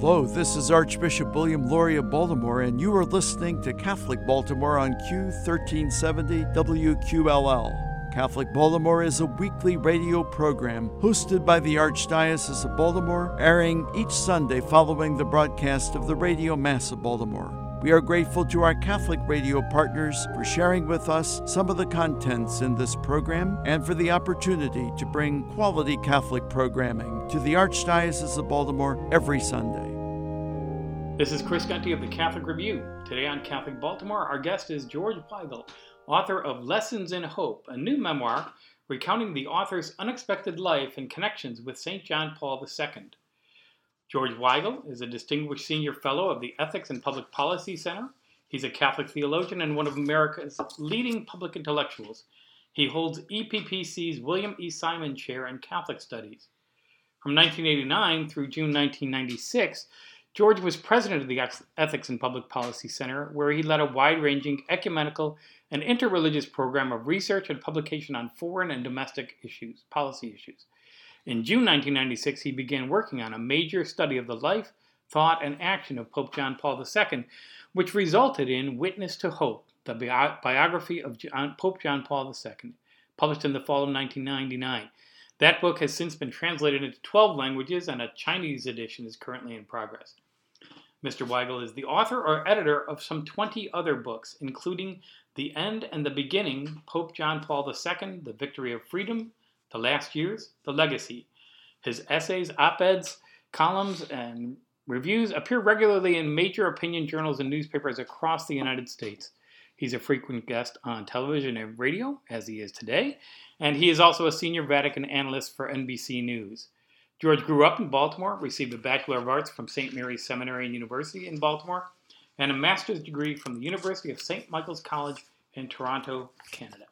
Hello, this is Archbishop William Lori of Baltimore, and you are listening to Catholic Baltimore on Q1370 WQLL. Catholic Baltimore is a weekly radio program hosted by the Archdiocese of Baltimore, airing each Sunday following the broadcast of the Radio Mass of Baltimore. We are grateful to our Catholic radio partners for sharing with us some of the contents in this program and for the opportunity to bring quality Catholic programming to the Archdiocese of Baltimore every Sunday. This is Chris Gunty of the Catholic Review. Today on Catholic Baltimore, our guest is George Weigel, author of Lessons in Hope, a new memoir recounting the author's unexpected life and connections with St. John Paul II. George Weigel is a distinguished senior fellow of the Ethics and Public Policy Center. He's a Catholic theologian and one of America's leading public intellectuals. He holds EPPC's William E. Simon Chair in Catholic Studies. From 1989 through June 1996, George was president of the Ethics and Public Policy Center, where he led a wide ranging ecumenical and interreligious program of research and publication on foreign and domestic issues, policy issues. In June 1996, he began working on a major study of the life, thought, and action of Pope John Paul II, which resulted in Witness to Hope, the bi- biography of John, Pope John Paul II, published in the fall of 1999. That book has since been translated into 12 languages, and a Chinese edition is currently in progress. Mr. Weigel is the author or editor of some 20 other books, including The End and the Beginning, Pope John Paul II, The Victory of Freedom, the Last Years, The Legacy. His essays, op eds, columns, and reviews appear regularly in major opinion journals and newspapers across the United States. He's a frequent guest on television and radio, as he is today, and he is also a senior Vatican analyst for NBC News. George grew up in Baltimore, received a Bachelor of Arts from St. Mary's Seminary and University in Baltimore, and a master's degree from the University of St. Michael's College in Toronto, Canada.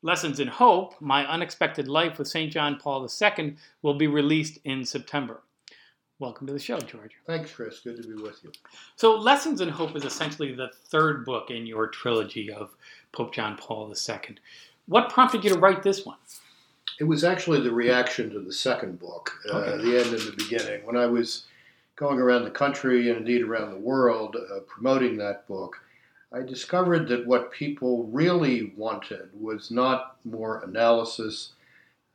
Lessons in Hope, My Unexpected Life with St. John Paul II, will be released in September. Welcome to the show, George. Thanks, Chris. Good to be with you. So, Lessons in Hope is essentially the third book in your trilogy of Pope John Paul II. What prompted you to write this one? It was actually the reaction to the second book, uh, the end and the beginning. When I was going around the country and indeed around the world uh, promoting that book, I discovered that what people really wanted was not more analysis,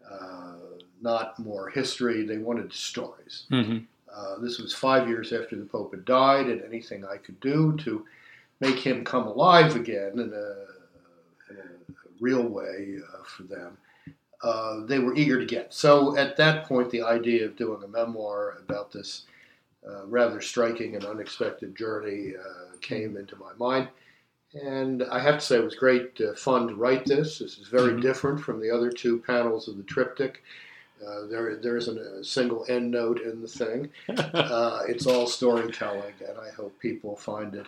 uh, not more history. They wanted stories. Mm-hmm. Uh, this was five years after the Pope had died, and anything I could do to make him come alive again in a, in a real way uh, for them, uh, they were eager to get. So at that point, the idea of doing a memoir about this uh, rather striking and unexpected journey uh, came into my mind. And I have to say, it was great uh, fun to write this. This is very mm-hmm. different from the other two panels of the triptych. Uh, there, there isn't a single end note in the thing. Uh, it's all storytelling, and I hope people find it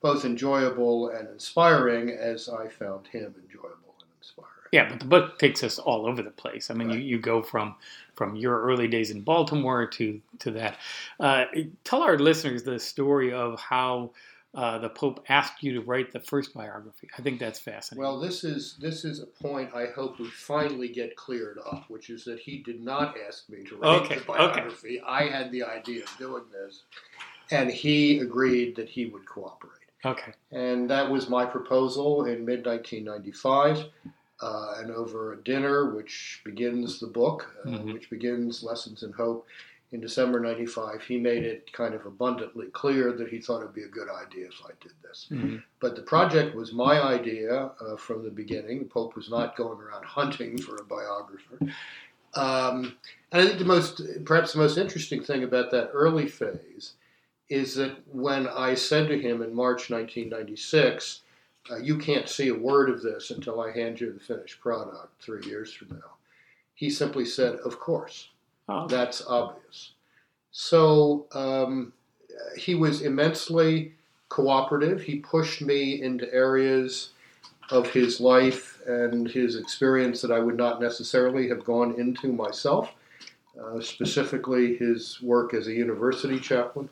both enjoyable and inspiring, as I found him enjoyable and inspiring. Yeah, but the book takes us all over the place. I mean, right. you, you go from from your early days in Baltimore to to that. Uh, tell our listeners the story of how uh, the Pope asked you to write the first biography. I think that's fascinating. Well, this is this is a point I hope we finally get cleared up, which is that he did not ask me to write okay, the biography. Okay. I had the idea of doing this, and he agreed that he would cooperate. Okay. And that was my proposal in mid 1995. Uh, and over a dinner, which begins the book, uh, mm-hmm. which begins Lessons in Hope, in December 95, he made it kind of abundantly clear that he thought it would be a good idea if I did this. Mm-hmm. But the project was my idea uh, from the beginning. The Pope was not going around hunting for a biographer. Um, and I think the most, perhaps the most interesting thing about that early phase is that when I said to him in March 1996, uh, you can't see a word of this until I hand you the finished product three years from now, he simply said, Of course. Oh. That's obvious. So um, he was immensely cooperative. He pushed me into areas of his life and his experience that I would not necessarily have gone into myself, uh, specifically his work as a university chaplain,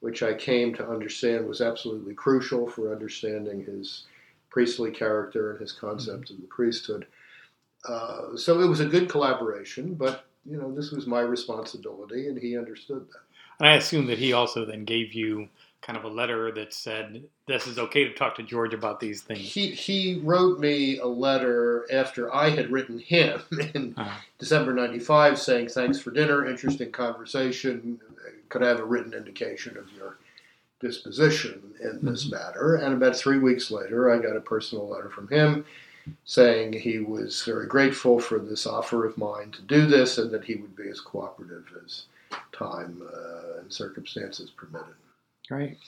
which I came to understand was absolutely crucial for understanding his priestly character and his concept mm-hmm. of the priesthood. Uh, so it was a good collaboration, but you know, this was my responsibility, and he understood that. And I assume that he also then gave you kind of a letter that said this is okay to talk to George about these things. He he wrote me a letter after I had written him in uh-huh. December '95, saying thanks for dinner, interesting conversation. Could I have a written indication of your disposition in this mm-hmm. matter? And about three weeks later, I got a personal letter from him saying he was very grateful for this offer of mine to do this and that he would be as cooperative as time uh, and circumstances permitted. Right.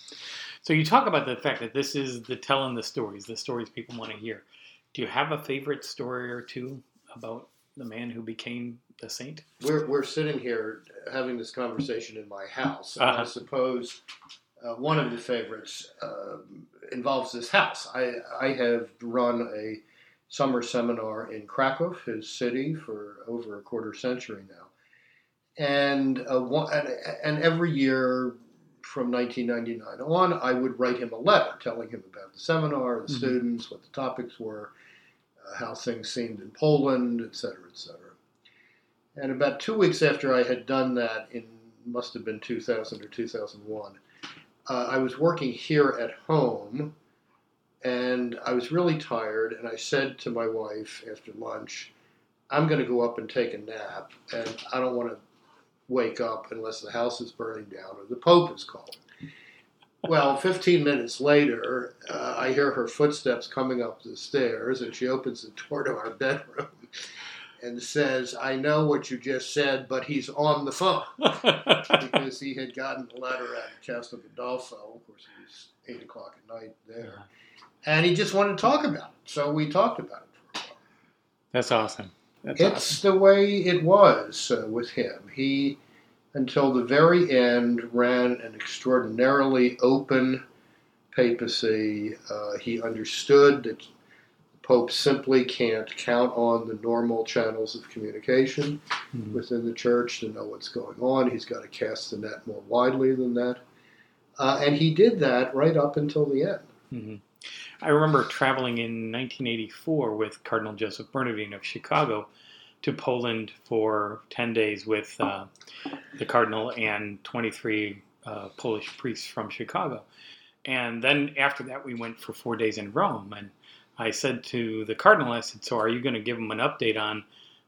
So you talk about the fact that this is the telling the stories, the stories people want to hear. Do you have a favorite story or two about the man who became the saint? We're, we're sitting here having this conversation in my house. Uh-huh. I suppose uh, one of the favorites uh, involves this house. I, I have run a summer seminar in Krakow, his city, for over a quarter century now. And, uh, one, and, and every year from 1999 on, I would write him a letter telling him about the seminar, the mm-hmm. students, what the topics were, uh, how things seemed in Poland, et cetera, et cetera. And about two weeks after I had done that, in must have been 2000 or 2001, uh, I was working here at home, and I was really tired. And I said to my wife after lunch, "I'm going to go up and take a nap, and I don't want to wake up unless the house is burning down or the Pope is calling. Well, 15 minutes later, uh, I hear her footsteps coming up the stairs, and she opens the door to our bedroom and says, I know what you just said, but he's on the phone. because he had gotten a letter out of Castel Gandolfo. Of course, was 8 o'clock at night there. And he just wanted to talk about it. So we talked about it for a while. That's awesome. That's it's awesome. the way it was uh, with him. He, until the very end, ran an extraordinarily open papacy. Uh, he understood that the Pope simply can't count on the normal channels of communication mm-hmm. within the church to know what's going on. He's got to cast the net more widely than that. Uh, and he did that right up until the end. Mm-hmm. I remember traveling in 1984 with Cardinal Joseph Bernardin of Chicago to Poland for 10 days with uh, the Cardinal and 23 uh, Polish priests from Chicago. And then after that, we went for four days in Rome. And I said to the Cardinal, I said, So are you going to give him an update on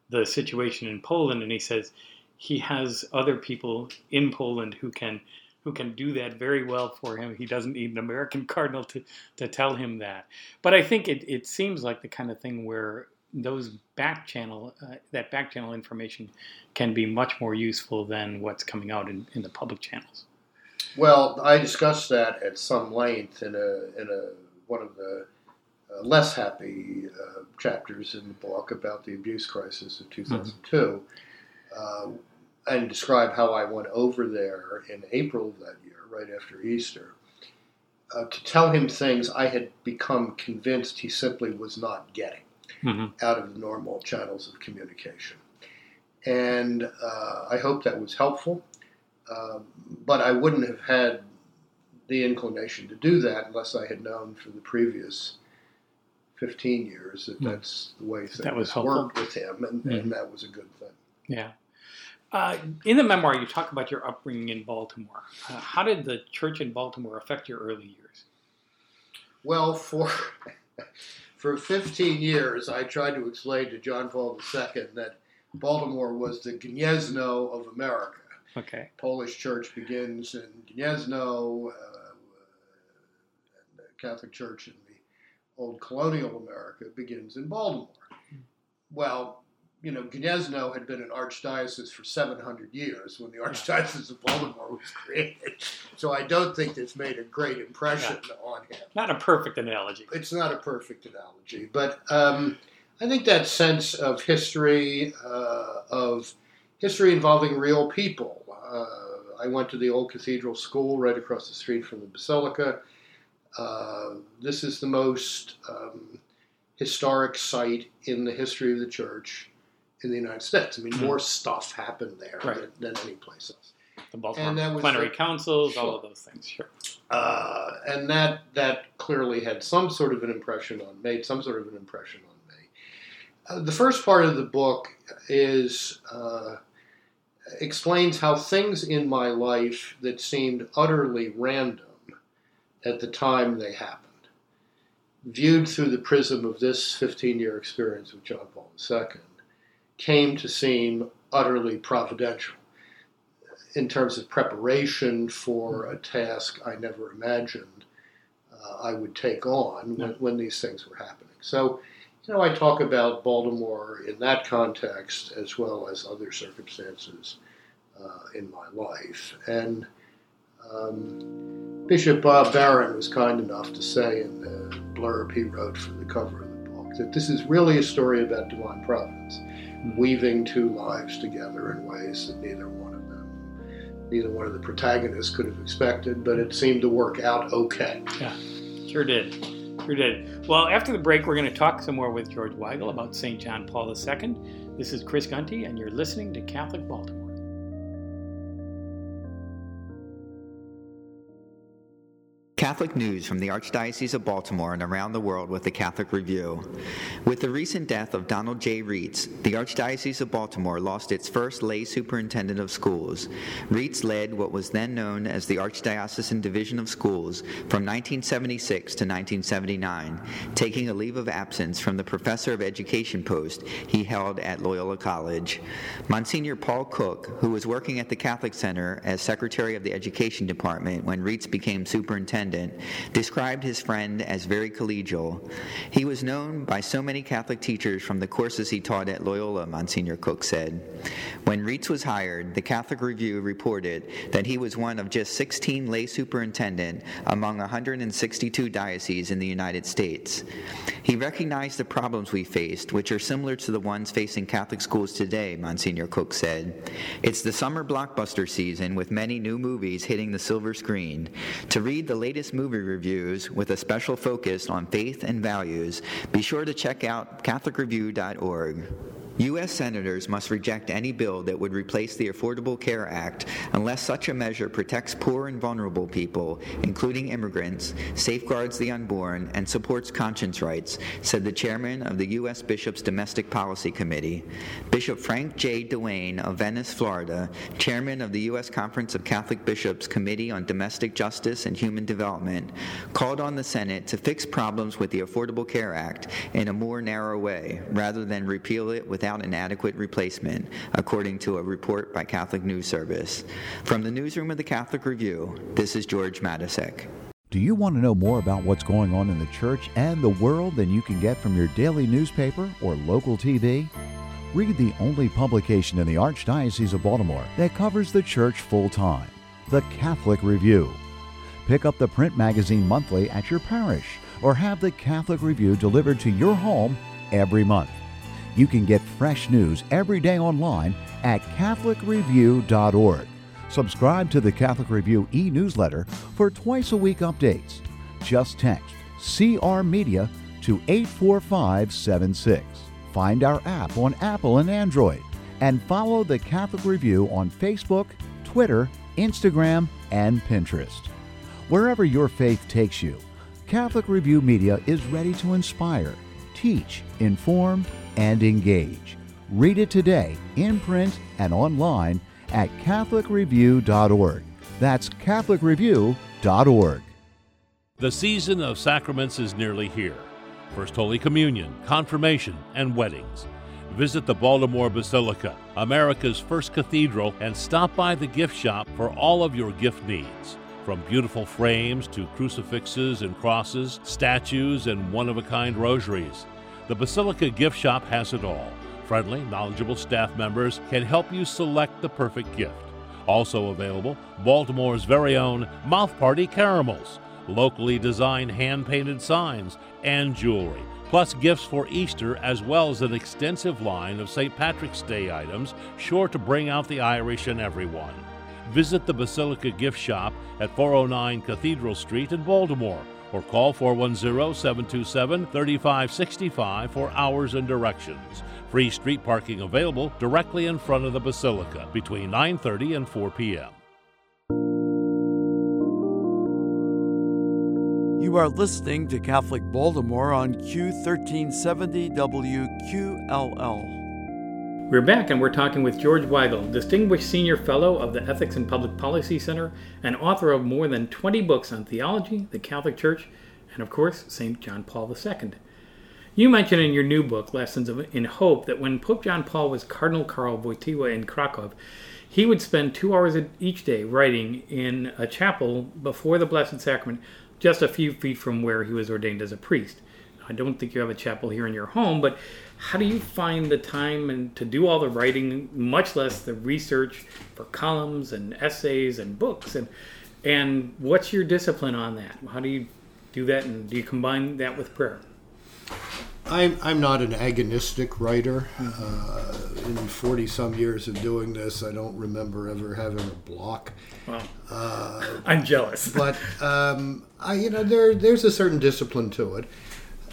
the situation in Poland? And he says, he has other people in Poland who can who can do that very well for him. He doesn't need an American cardinal to, to tell him that. But I think it, it seems like the kind of thing where those back channel uh, that back channel information can be much more useful than what's coming out in, in the public channels. Well, I discussed that at some length in a in a one of the uh, less happy uh, chapters in the book about the abuse crisis of 2002. Mm-hmm. And describe how I went over there in April of that year, right after Easter, uh, to tell him things I had become convinced he simply was not getting mm-hmm. out of the normal channels of communication. And uh, I hope that was helpful, uh, but I wouldn't have had the inclination to do that unless I had known for the previous 15 years that mm. that's the way things worked with him, and, mm. and that was a good thing. Yeah. Uh, in the memoir, you talk about your upbringing in Baltimore. Uh, how did the church in Baltimore affect your early years? Well, for for 15 years, I tried to explain to John Paul II that Baltimore was the Gniezno of America. Okay. Polish church begins in Gniezno, uh, and the Catholic Church in the old colonial America begins in Baltimore. Well, you know, Gniezno had been an archdiocese for 700 years when the Archdiocese of Baltimore was created. So I don't think it's made a great impression yeah. on him. Not a perfect analogy. It's not a perfect analogy, but um, I think that sense of history, uh, of history involving real people. Uh, I went to the old cathedral school right across the street from the basilica. Uh, this is the most um, historic site in the history of the church in the United States. I mean, mm-hmm. more stuff happened there right. than, than any place else. The Baltimore plenary the, councils, sure. all of those things, sure. Uh, and that that clearly had some sort of an impression on, made some sort of an impression on me. Uh, the first part of the book is uh, explains how things in my life that seemed utterly random at the time they happened, viewed through the prism of this 15 year experience with John Paul II, came to seem utterly providential in terms of preparation for a task I never imagined uh, I would take on when, when these things were happening. So, you know, I talk about Baltimore in that context as well as other circumstances uh, in my life. And um, Bishop Bob Barron was kind enough to say in the blurb he wrote for the cover of the book that this is really a story about divine providence, weaving two lives together in ways that neither one of them, neither one of the protagonists could have expected, but it seemed to work out okay. Yeah, sure did. Sure did. Well, after the break, we're going to talk some more with George Weigel about St. John Paul II. This is Chris Gunty, and you're listening to Catholic Baltimore. Catholic news from the Archdiocese of Baltimore and around the world with the Catholic Review. With the recent death of Donald J. Reitz, the Archdiocese of Baltimore lost its first lay superintendent of schools. Reitz led what was then known as the Archdiocesan Division of Schools from 1976 to 1979, taking a leave of absence from the professor of education post he held at Loyola College. Monsignor Paul Cook, who was working at the Catholic Center as secretary of the education department when Reitz became described his friend as very collegial. He was known by so many Catholic teachers from the courses he taught at Loyola, Monsignor Cook said. When Reitz was hired, the Catholic Review reported that he was one of just 16 lay superintendent among 162 dioceses in the United States. He recognized the problems we faced, which are similar to the ones facing Catholic schools today, Monsignor Cook said. It's the summer blockbuster season with many new movies hitting the silver screen. To read the latest latest movie reviews with a special focus on faith and values, be sure to check out CatholicReview.org. U.S. senators must reject any bill that would replace the Affordable Care Act unless such a measure protects poor and vulnerable people, including immigrants, safeguards the unborn, and supports conscience rights, said the chairman of the U.S. Bishops' Domestic Policy Committee. Bishop Frank J. Dewane of Venice, Florida, chairman of the U.S. Conference of Catholic Bishops Committee on Domestic Justice and Human Development, called on the Senate to fix problems with the Affordable Care Act in a more narrow way rather than repeal it with without an adequate replacement, according to a report by Catholic News Service. From the newsroom of the Catholic Review, this is George Matysek. Do you want to know more about what's going on in the church and the world than you can get from your daily newspaper or local TV? Read the only publication in the Archdiocese of Baltimore that covers the church full time the Catholic Review. Pick up the print magazine monthly at your parish or have the Catholic Review delivered to your home every month. You can get fresh news every day online at CatholicReview.org. Subscribe to the Catholic Review e newsletter for twice a week updates. Just text CR Media to 84576. Find our app on Apple and Android and follow the Catholic Review on Facebook, Twitter, Instagram, and Pinterest. Wherever your faith takes you, Catholic Review Media is ready to inspire, teach, inform, and engage. Read it today in print and online at CatholicReview.org. That's CatholicReview.org. The season of sacraments is nearly here First Holy Communion, Confirmation, and weddings. Visit the Baltimore Basilica, America's first cathedral, and stop by the gift shop for all of your gift needs. From beautiful frames to crucifixes and crosses, statues, and one of a kind rosaries. The Basilica gift shop has it all. Friendly, knowledgeable staff members can help you select the perfect gift. Also available, Baltimore's very own Mouth Party Caramels, locally designed hand painted signs, and jewelry, plus gifts for Easter, as well as an extensive line of St. Patrick's Day items sure to bring out the Irish in everyone. Visit the Basilica gift shop at 409 Cathedral Street in Baltimore or call 410 727 3565 for hours and directions. Free street parking available directly in front of the Basilica between 9:30 and 4 p.m. You are listening to Catholic Baltimore on Q1370 WQLL. We're back and we're talking with George Weigel, Distinguished Senior Fellow of the Ethics and Public Policy Center and author of more than 20 books on theology, the Catholic Church, and of course, St. John Paul II. You mentioned in your new book, Lessons in Hope, that when Pope John Paul was Cardinal Karol Wojtyła in Krakow, he would spend two hours each day writing in a chapel before the Blessed Sacrament, just a few feet from where he was ordained as a priest. I don't think you have a chapel here in your home, but how do you find the time and to do all the writing, much less the research for columns and essays and books and and what's your discipline on that? How do you do that, and do you combine that with prayer? I'm, I'm not an agonistic writer. Uh, in 40 some years of doing this, I don't remember ever having a block. Wow. Uh, I'm jealous. but um, I, you know, there there's a certain discipline to it.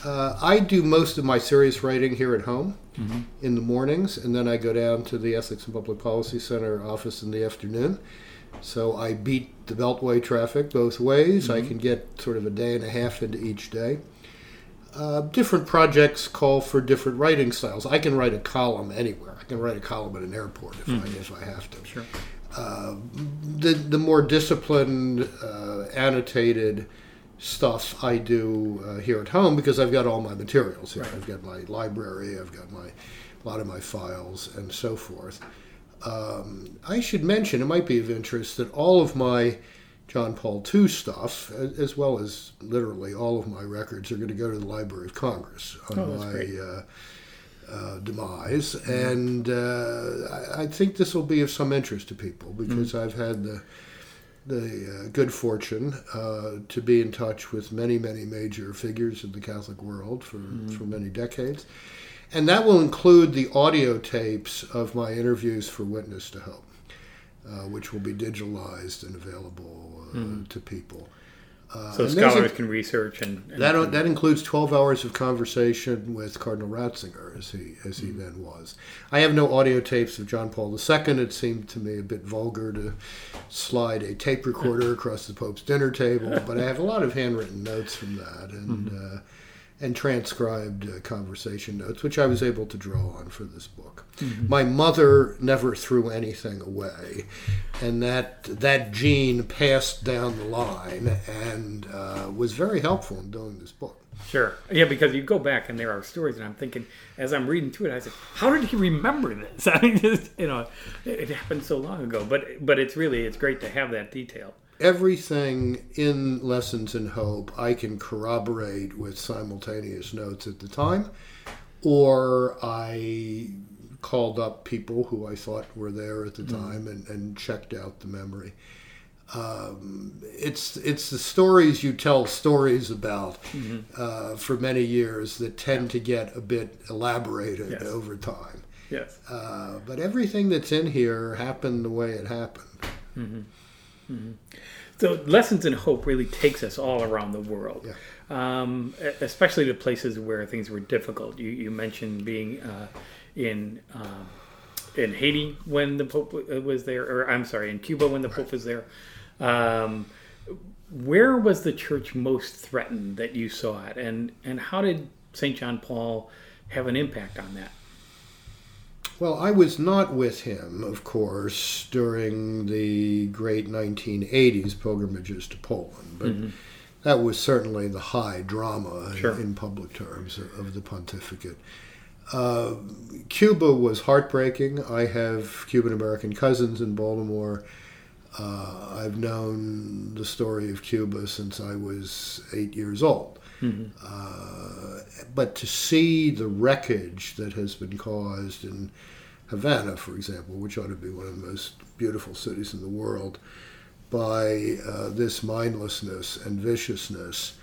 Uh, I do most of my serious writing here at home mm-hmm. in the mornings, and then I go down to the Ethics and Public Policy Center office in the afternoon. So I beat the Beltway traffic both ways. Mm-hmm. I can get sort of a day and a half into each day. Uh, different projects call for different writing styles. I can write a column anywhere. I can write a column at an airport if, mm-hmm. I, if I have to. Sure. Uh, the, the more disciplined, uh, annotated, stuff I do uh, here at home because I've got all my materials here. Right. I've got my library, I've got my a lot of my files, and so forth. Um, I should mention, it might be of interest, that all of my John Paul II stuff, as well as literally all of my records, are going to go to the Library of Congress on oh, my uh, uh, demise. Mm-hmm. And uh, I, I, think this will be of some interest to people because mm-hmm. I've had the the uh, good fortune uh, to be in touch with many, many major figures in the Catholic world for, mm. for many decades. And that will include the audio tapes of my interviews for Witness to Hope, uh, which will be digitalized and available mm. to people. Uh, so scholars a, can research and, and that that includes 12 hours of conversation with Cardinal Ratzinger as he as he mm then was. I have no audio tapes of John Paul II. It seemed to me a bit vulgar to slide a tape recorder across the Pope's dinner table, but I have a lot of handwritten notes from that and mm-hmm. uh, and transcribed uh, conversation notes, which I was able to draw on for this book. Mm-hmm. My mother never threw anything away, and that that gene passed down the line and uh, was very helpful in doing this book. Sure. Yeah, because you go back and there are stories, and I'm thinking as I'm reading through it, I said, "How did he remember this?" I mean, just, you know, it happened so long ago. But but it's really it's great to have that detail everything in Lessons in Hope I can corroborate with simultaneous notes at the time, or I called up people who I thought were there at the mm. time and, and checked out the memory. Um, it's it's the stories you tell stories about mm-hmm. uh, for many years that tend yeah. to get a bit elaborated yes. over time. Yes. Uh, but everything that's in here happened the way it happened. Mm-hmm. Mm-hmm. So, Lessons in Hope really takes us all around the world, yeah. um, especially to places where things were difficult. You, you mentioned being uh, in um, in Haiti when the Pope was there, or I'm sorry, in Cuba when the Pope was there. Um, where was the church most threatened that you saw it, and and how did St. John Paul have an impact on that? Well, I was not with him, of course, during the great 1980s pilgrimages to Poland, but mm-hmm. that was certainly the high drama sure. in, in, public terms of the pontificate. Uh, Cuba was heartbreaking. I have Cuban American cousins in Baltimore. Uh, I've known the story of Cuba since I was eight years old. Mm-hmm. Uh, but to see the wreckage that has been caused in Havana, for example, which ought to be one of the most beautiful cities in the world, by uh, this mindlessness and viciousness,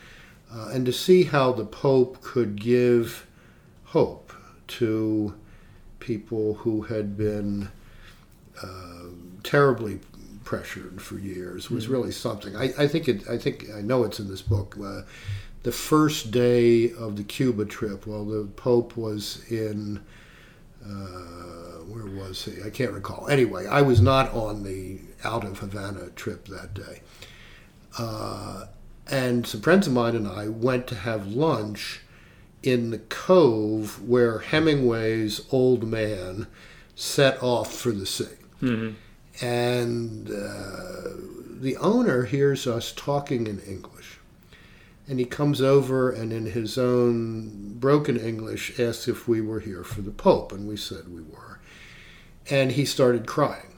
uh, and to see how the Pope could give hope to people who had been uh, terribly pressured for years was mm-hmm. really something. I, I, think it. I think I know it's in this book. Uh, the first day of the Cuba trip, Well, the Pope was in, uh, where was he? I can't recall. Anyway, I was not on the out of Havana trip that day. Uh, and some friends of mine and I went to have lunch in the cove where Hemingway's old man set off for the sea. Mm-hmm. And uh, the owner hears us talking in English. And he comes over and, in his own broken English, asks if we were here for the Pope. And we said we were. And he started crying.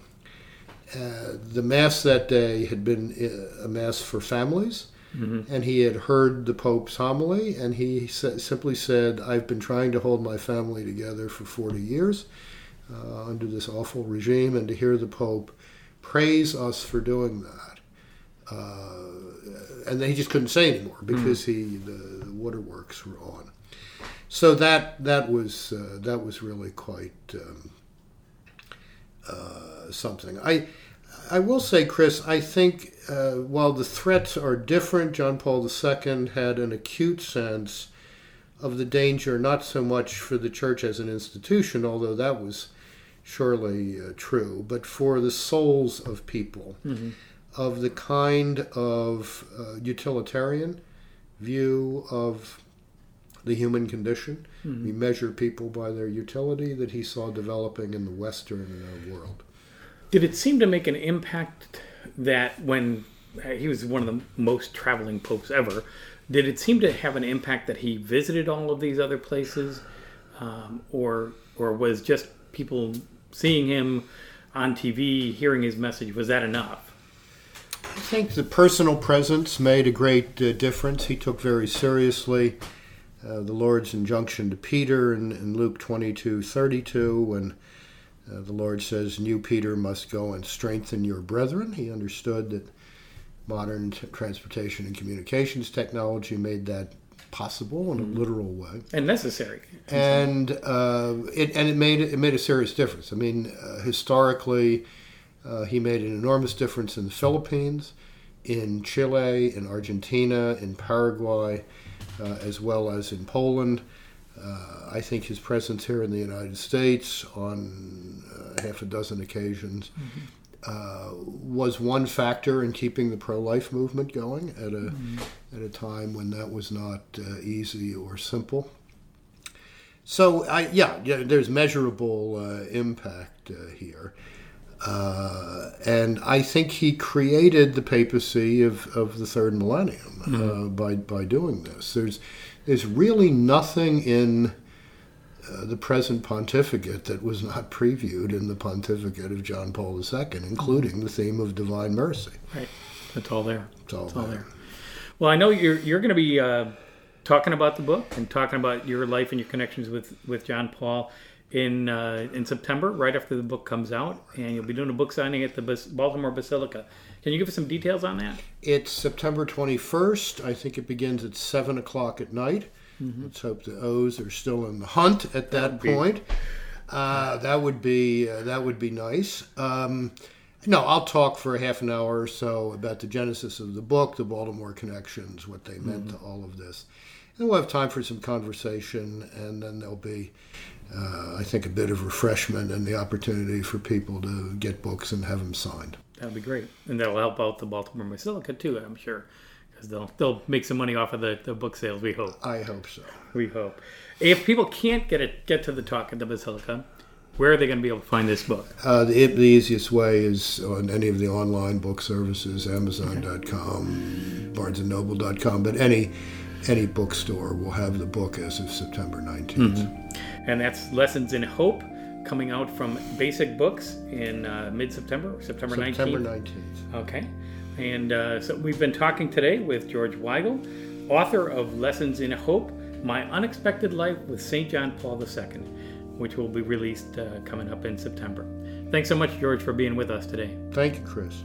Uh, the Mass that day had been uh, a Mass for families. Mm-hmm. And he had heard the Pope's homily, and he sa- simply said, I've been trying to hold my family together for 40 years uh, under this awful regime, and to hear the Pope praise us for doing that. Uh, and then he just couldn't say anymore because mm. he the, the, waterworks were on. So that that was uh, that was really quite um, uh, something. I I will say, Chris, I think uh, while the threats are different, John Paul II had an acute sense of the danger, not so much for the church as an institution, although that was surely uh, true, but for the souls of people, mm-hmm. Of the kind of uh, utilitarian view of the human condition. Mm-hmm. We measure people by their utility that he saw developing in the Western world. Did it seem to make an impact that when uh, he was one of the most traveling popes ever, did it seem to have an impact that he visited all of these other places, um, or or was just people seeing him on TV, hearing his message, was that enough? I think the personal presence made a great uh, difference. He took very seriously uh, the Lord's injunction to Peter in, in Luke 22 32 when uh, the Lord says, "New Peter must go and strengthen your brethren. He understood that modern t- transportation and communications technology made that possible in a mm-hmm. literal way and necessary. And uh, it and it made it made a serious difference. I mean, uh, historically, uh, he made an enormous difference in the Philippines, in Chile, in Argentina, in Paraguay, uh, as well as in Poland. Uh, I think his presence here in the United States on uh, half a dozen occasions. Mm-hmm uh, was one factor in keeping the pro-life movement going at a mm-hmm. at a time when that was not uh, easy or simple. So I yeah, yeah there's measurable uh, impact uh, here. Uh, and I think he created the papacy of, of the third millennium mm-hmm. by by doing this. There's there's really nothing in uh, the present pontificate that was not previewed in the pontificate of John Paul II, including the theme of divine mercy. Right, it's all there. It's all, it's all there. Well, I know you're you're going to be uh, talking about the book and talking about your life and your connections with with John Paul in uh, in September, right after the book comes out, and you'll be doing a book signing at the Baltimore Basilica. Can you give us some details on that? It's September 21st. I think it begins at seven o'clock at night. Mm-hmm. Let's hope the O's are still in the hunt at that, that point. Uh, that would be uh, that would be nice. Um, no, I'll talk for a half an hour or so about the genesis of the book, the Baltimore connections, what they meant mm-hmm. to all of this, and we'll have time for some conversation, and then there'll be, uh, I think, a bit of refreshment and the opportunity for people to get books and have them signed. That'd be great, and that'll help out the Baltimore Basilica too, I'm sure because they'll they'll make some money off of the, the book sales. We hope. I hope so. We hope. If people can't get it get to the talk at the Basilica, where are they going to be able to find this book? Uh, the, the, easiest way is on any of the online book services, Amazon.com. BarnesandNoble.com, but any any bookstore will have the book as of September 19th. Mm-hmm. And that's Lessons in Hope coming out from Basic Books in uh, mid September, September 19th. September 19th. Okay. And uh, so we've been talking today with George Weigel, author of Lessons in Hope My Unexpected Life with St. John Paul II, which will be released uh, coming up in September. Thanks so much, George, for being with us today. Thank you, Chris.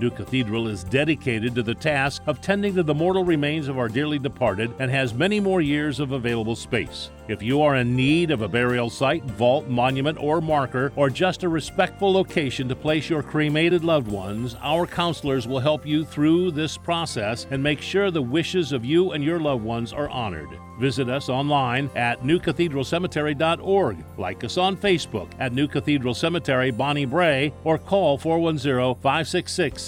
New Cathedral is dedicated to the task of tending to the mortal remains of our dearly departed and has many more years of available space. If you are in need of a burial site, vault, monument, or marker, or just a respectful location to place your cremated loved ones, our counselors will help you through this process and make sure the wishes of you and your loved ones are honored. Visit us online at newcathedralcemetery.org. Like us on Facebook at New Cathedral Cemetery, Bonnie Bray, or call 410 566